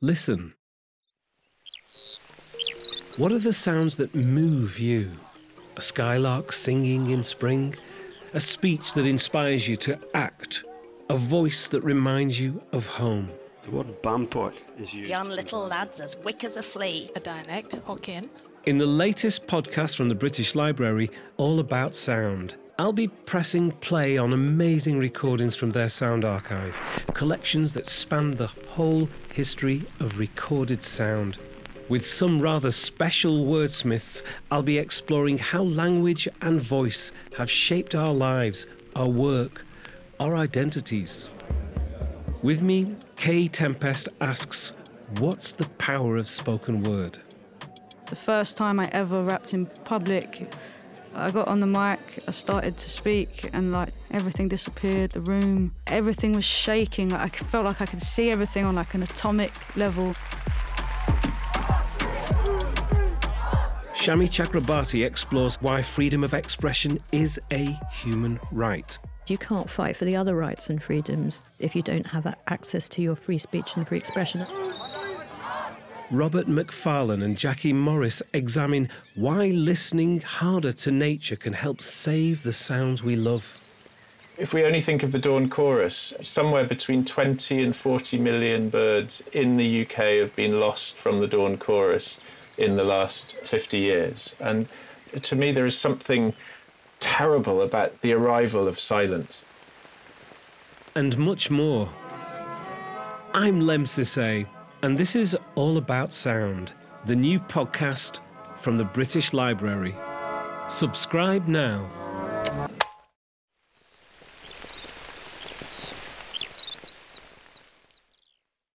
listen. What are the sounds that move you? A skylark singing in spring? A speech that inspires you to act? A voice that reminds you of home? The word bampot is used. Young little lads as wick as a flea. A dialect, Hokkien. In the latest podcast from the British Library, all about sound, I'll be pressing play on amazing recordings from their sound archive, collections that span the whole history of recorded sound. With some rather special wordsmiths, I'll be exploring how language and voice have shaped our lives, our work, our identities. With me, Kae Tempest asks, What's the power of spoken word? The first time I ever rapped in public, I got on the mic, I started to speak, and like everything disappeared, the room, everything was shaking. Like, I felt like I could see everything on like an atomic level. Shami Chakrabarti explores why freedom of expression is a human right. You can't fight for the other rights and freedoms if you don't have access to your free speech and free expression. Robert Macfarlane and Jackie Morris examine why listening harder to nature can help save the sounds we love. If we only think of the dawn chorus, somewhere between 20 and 40 million birds in the UK have been lost from the dawn chorus in the last 50 years. And to me, there is something terrible about the arrival of silence. And much more. I'm Lemn Sissay, and this is All About Sound, the new podcast from the British Library. Subscribe now.